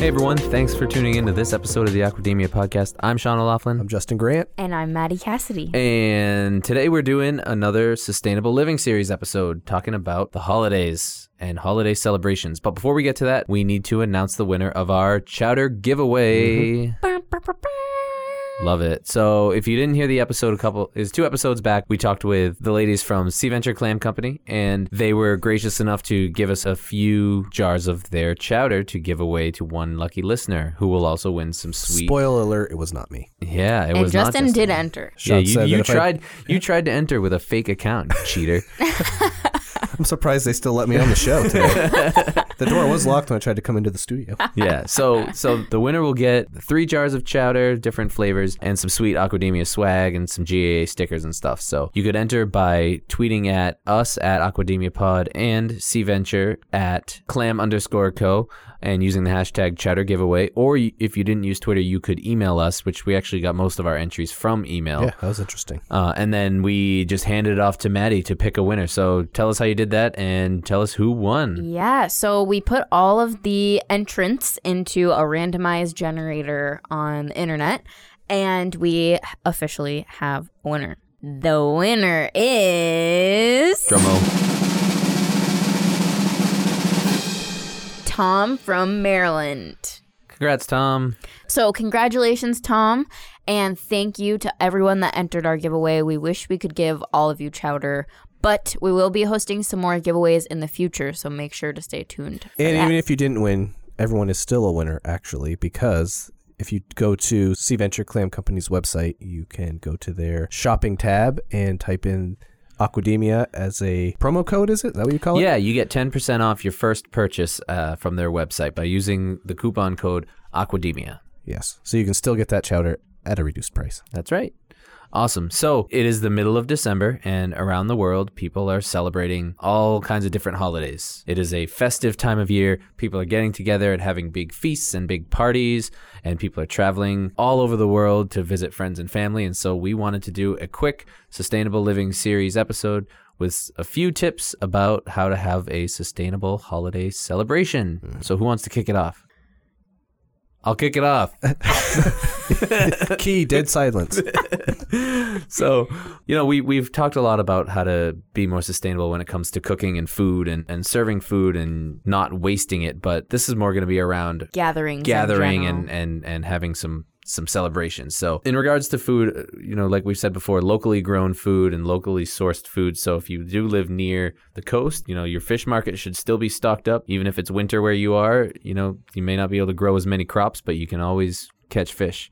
Hey everyone, thanks for tuning in to this episode of the Aquademia podcast. I'm Sean O'Laughlin. I'm Justin Grant. And I'm Maddie Cassidy. And today we're doing another sustainable living series episode talking about the holidays and holiday celebrations. But before we get to that, we need to announce the winner of our chowder giveaway. Mm-hmm. Love it. So if you didn't hear the episode a couple is two episodes back, we talked with the ladies from Sea Venture Clam Company and they were gracious enough to give us a few jars of their chowder to give away to one lucky listener who will also win some sweet Spoiler alert, it was not me. Yeah, it and was not Justin Justin. did enter. Yeah, you, you that if I- tried you tried to enter with a fake account, you cheater. I'm surprised they still let me on the show today. the door was locked when I tried to come into the studio. yeah. So so the winner will get three jars of chowder, different flavors, and some sweet Aquademia swag and some GAA stickers and stuff. So you could enter by tweeting at us at Aquademia Pod and Sea Venture at clam underscore co and using the hashtag chowder giveaway. Or if you didn't use Twitter, you could email us, which we actually got most of our entries from email. Yeah, that was interesting. Uh, and then we just handed it off to Maddie to pick a winner. So tell us how you did that and tell us who won. Yeah, so we put all of the entrants into a randomized generator on the internet, and we officially have a winner. The winner is Drummo. Tom from Maryland. Congrats, Tom. So, congratulations, Tom, and thank you to everyone that entered our giveaway. We wish we could give all of you chowder, but we will be hosting some more giveaways in the future, so make sure to stay tuned. for And that. even if you didn't win, everyone is still a winner, actually, because if you go to Sea Venture Clam Company's website, you can go to their shopping tab and type in Aquademia as a promo code, is it? Is that what you call it? Yeah, you get 10% off your first purchase uh, from their website by using the coupon code Aquademia. Yes. So you can still get that chowder at a reduced price. That's right. Awesome. So it is the middle of December, and around the world, people are celebrating all kinds of different holidays. It is a festive time of year. People are getting together and having big feasts and big parties, and people are traveling all over the world to visit friends and family. And so we wanted to do a quick sustainable living series episode with a few tips about how to have a sustainable holiday celebration. Mm. So who wants to kick it off? I'll kick it off. Key, dead silence. so you know we we've talked a lot about how to be more sustainable when it comes to cooking and food and, and serving food and not wasting it but this is more going to be around gatherings, in gathering and, and and having some some celebrations. So in regards to food uh, you know like we've said before locally grown food and locally sourced food. So if you do live near the coast you know your fish market should still be stocked up. Even if it's winter where you are you know you may not be able to grow as many crops but you can always catch fish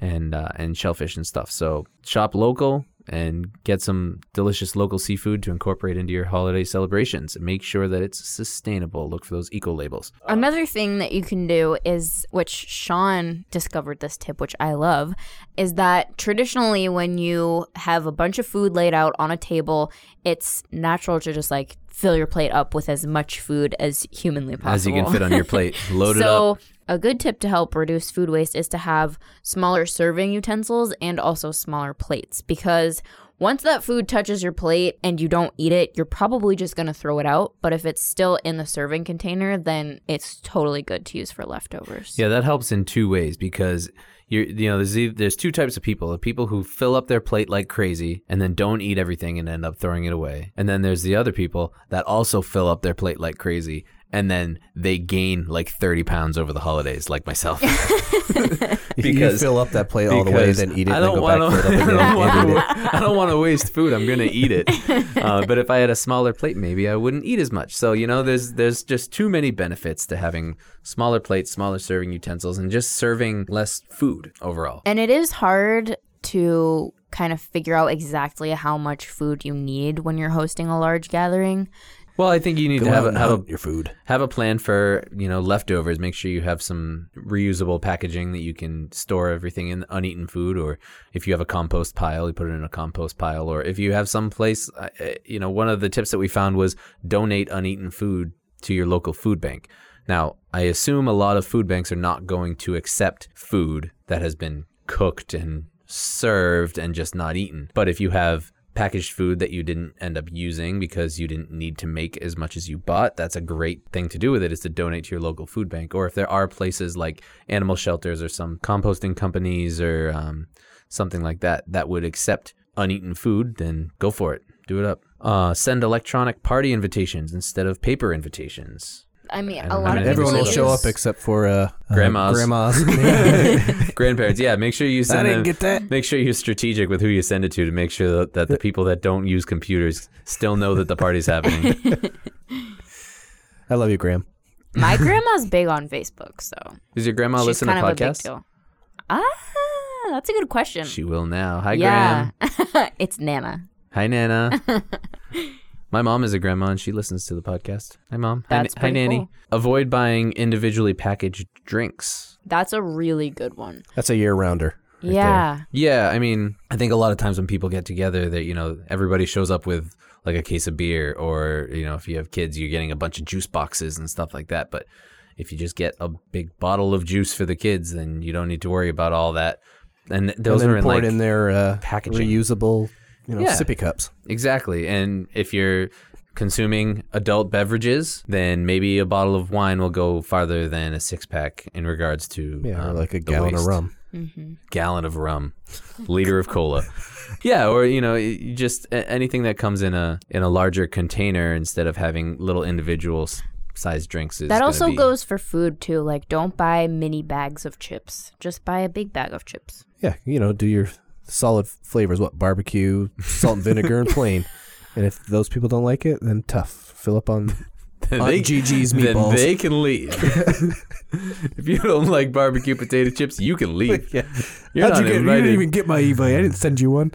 and uh, and shellfish and stuff. So shop local and get some delicious local seafood to incorporate into your holiday celebrations. Make sure that it's sustainable. Look for those eco labels. Uh, Another thing that you can do is, which Sean discovered this tip, which I love, is that traditionally when you have a bunch of food laid out on a table, it's natural to just like fill your plate up with as much food as humanly possible. As you can fit on your plate. Load it so, a good tip to help reduce food waste is to have smaller serving utensils and also smaller plates because once that food touches your plate and you don't eat it, you're probably just going to throw it out. But if it's still in the serving container, then it's totally good to use for leftovers. Yeah, that helps in two ways because you're, you know, there's there's two types of people: the people who fill up their plate like crazy and then don't eat everything and end up throwing it away, and then there's the other people that also fill up their plate like crazy and then they gain like 30 pounds over the holidays, like myself. because you fill up that plate all the way, because then eat it, I don't wanna- fill it up I don't wanna- it. I don't want to waste food. I'm gonna eat it. Uh, but if I had a smaller plate, maybe I wouldn't eat as much. So you know, there's there's just too many benefits to having smaller plates, smaller serving utensils, and just serving less food overall. And it is hard to kind of figure out exactly how much food you need when you're hosting a large gathering. Well, I think you need Go to have out a, and have a your food. have a plan for you know leftovers. Make sure you have some reusable packaging that you can store everything in uneaten food, or if you have a compost pile, you put it in a compost pile, or if you have some place, uh, uh, you know, one of the tips that we found was donate uneaten food to your local food bank. Now, I assume a lot of food banks are not going to accept food that has been cooked and served and just not eaten. But if you have packaged food that you didn't end up using because you didn't need to make as much as you bought, that's a great thing to do with it is to donate to your local food bank. Or if there are places like animal shelters or some composting companies or um, something like that that would accept uneaten food, then go for it. Do it up. Uh, send electronic party invitations instead of paper invitations. I mean, I a don't lot have of people Everyone will Use- show up except for uh, uh, Grandmas. grandmas. Grandparents, yeah, make sure you send I didn't them- get that. Make sure you're strategic with who you send it to to make sure that, that the people that don't use computers still know that the party's happening. I love you, Graham. My grandma's big on Facebook, so Does your grandma she's listen to kind of a podcasts? Ah, that's a good question. She will now. Hi, yeah, Graham. it's Nana. Hi, Nana. My mom is a grandma and she listens to the podcast. Hi, mom. Hi, That's Hi, pretty Nanny. cool. Avoid buying individually packaged drinks. That's a really good one. That's a year rounder. right yeah, Yeah, I mean, I think a lot of times when people get together, that you know, everybody shows up with like a case of beer, or you know, if you have kids, you're getting a bunch of juice boxes and stuff like that. But if you just get a big bottle of juice for the kids, then you don't need to worry about all that. And there. those and are in like in their uh, packaging. reusable, you know, Yeah. sippy cups. Exactly. And if you're consuming adult beverages, then maybe a bottle of wine will go farther than a six pack in regards to Yeah, um, like a the gallon of waste. rum. Gallon of rum, liter of cola. Yeah, or you know, just anything that comes in a in a larger container instead of having little individual s- sized drinks. Is that also be- goes for food too. Like, don't buy mini bags of chips. Just buy a big bag of chips. Yeah, you know, do your solid flavors. What barbecue, salt and vinegar, and plain. And if those people don't like it, then tough. Fill up on Then on GG's then meatballs. they can leave. if you don't like barbecue potato chips, you can leave. yeah. You're How'd not you get? You didn't even get my e-bike. I didn't send you one.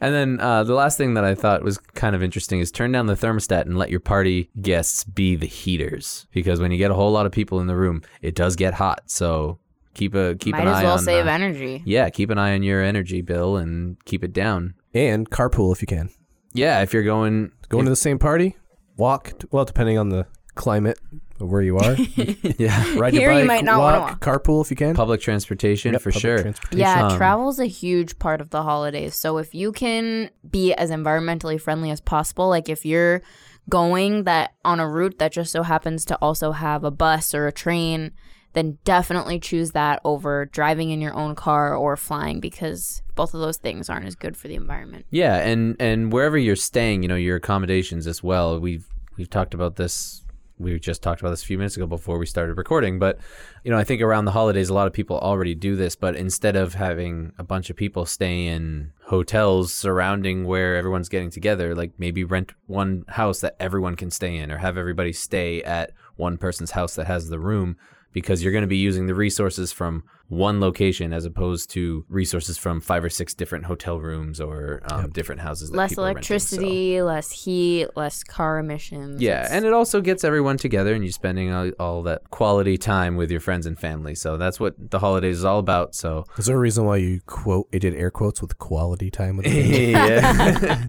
And then uh, the last thing that I thought was kind of interesting is turn down the thermostat and let your party guests be the heaters. Because when you get a whole lot of people in the room, it does get hot. So keep a keep Might an as eye well on save uh, energy. Yeah, keep an eye on your energy bill and keep it down. And carpool if you can. Yeah, if you're going Going to the same party. Walk. Well, depending on the climate of where you are. yeah Ride Here your bike. you might not wanna walk, Carpool if you can. public transportation Yep, for public sure. transportation. Yeah, Um, travel's a huge part of the holidays. So if you can be as environmentally friendly as possible, like if you're going that on a route that just so happens to also have a bus or a train, then definitely choose that over driving in your own car or flying because both of those things aren't as good for the environment. Yeah, and and wherever you're staying, you know, your accommodations as well. We've we've talked about this. We just talked about this a few minutes ago before we started recording, but you know, I think around the holidays, a lot of people already do this. But instead of having a bunch of people stay in hotels surrounding where everyone's getting together, like maybe rent one house that everyone can stay in, or have everybody stay at one person's house that has the room because you're going to be using the resources from one location as opposed to resources from five or six different hotel rooms or um, different houses. That less people are renting, so- electricity, less heat, less car emissions. Yeah, It's- and it also gets everyone together, and you're spending all, all that quality time with your friends and family. So that's what the holidays is all about. So Is there a reason why you quote? It did air quotes with quality time with. The family? yeah.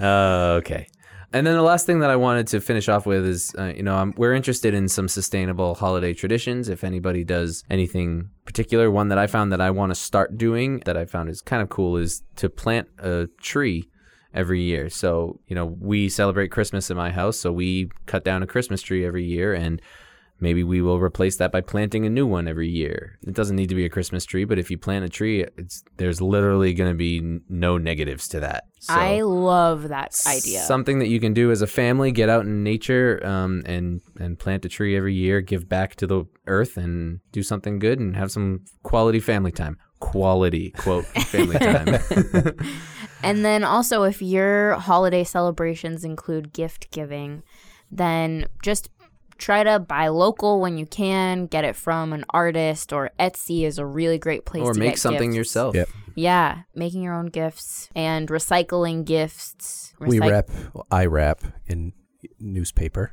uh, okay. And then the last thing that I wanted to finish off with is, uh, you know, um, we're interested in some sustainable holiday traditions. If anybody does anything particular, one that I found that I want to start doing that I found is kind of cool is to plant a tree every year. So, you know, we celebrate Christmas in my house, so we cut down a Christmas tree every year and maybe we will replace that by planting a new one every year. It doesn't need to be a Christmas tree, but if you plant a tree, it's there's literally going to be no negatives to that. So I love that idea. Something that you can do as a family, get out in nature um, and and plant a tree every year, give back to the earth and do something good and have some quality family time. Quality quote family time. And then also, if your holiday celebrations include gift giving, then just try to buy local when you can. Get it from an artist or Etsy is a really great place or to make get something gifts. yourself. Yep. Yeah, making your own gifts and recycling gifts. we wrap. I wrap in newspaper.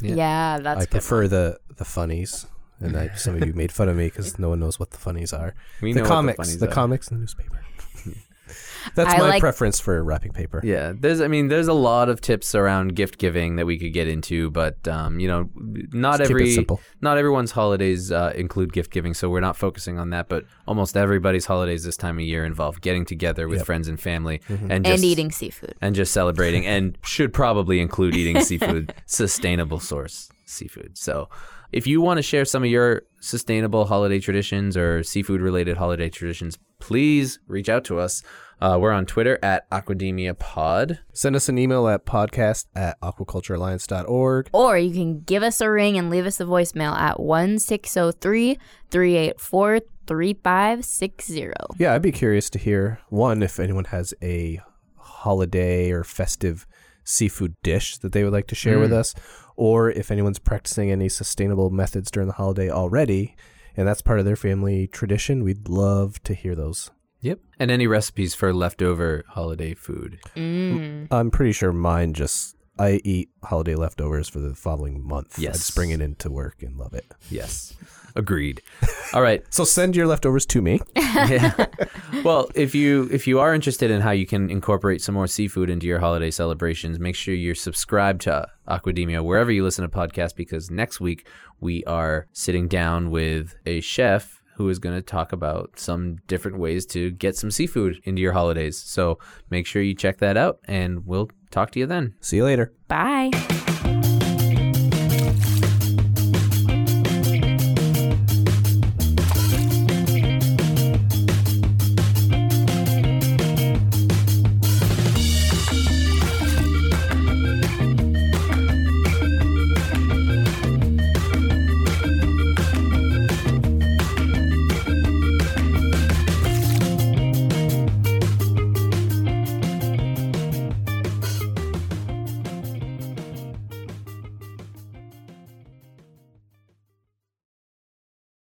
Yeah, that's I a good prefer one. the the funnies, and I, some of you made fun of me because no one knows what the funnies are. We the know what the comics, funnies the are. comics, and the newspaper. That's I my like- preference for wrapping paper. Yeah, there's. I mean, there's a lot of tips around gift giving that we could get into, but um, you know, not Just every not everyone's holidays uh, include gift giving, so we're not focusing on that. But almost everybody's holidays this time of year involve getting together with friends and family Mm-hmm. and just and eating seafood. and just celebrating, and should probably include eating seafood, sustainable source seafood. So. If you want to share some of your sustainable holiday traditions or seafood related holiday traditions, please reach out to us. Uh, we're on Twitter at Aquademia Pod. Send us an email at podcast at aquaculturealliance.org. Or you can give us a ring and leave us a voicemail at 1603 384 3560. Yeah, I'd be curious to hear one if anyone has a holiday or festive seafood dish that they would like to share with us, or if anyone's practicing any sustainable methods during the holiday already, and that's part of their family tradition. We'd love to hear those. Yep. And any recipes for leftover holiday food. Mm. I'm pretty sure mine just I eat holiday leftovers for the following month. I Yes. just bring it into work and love it. Yes. Agreed. All right. So send your leftovers to me. yeah. Well, if you if you are interested in how you can incorporate some more seafood into your holiday celebrations, make sure you're subscribed to Aquademia wherever you listen to podcasts because next week we are sitting down with a chef who is going to talk about some different ways to get some seafood into your holidays. So make sure you check that out and we'll talk to you then. See you later. Bye.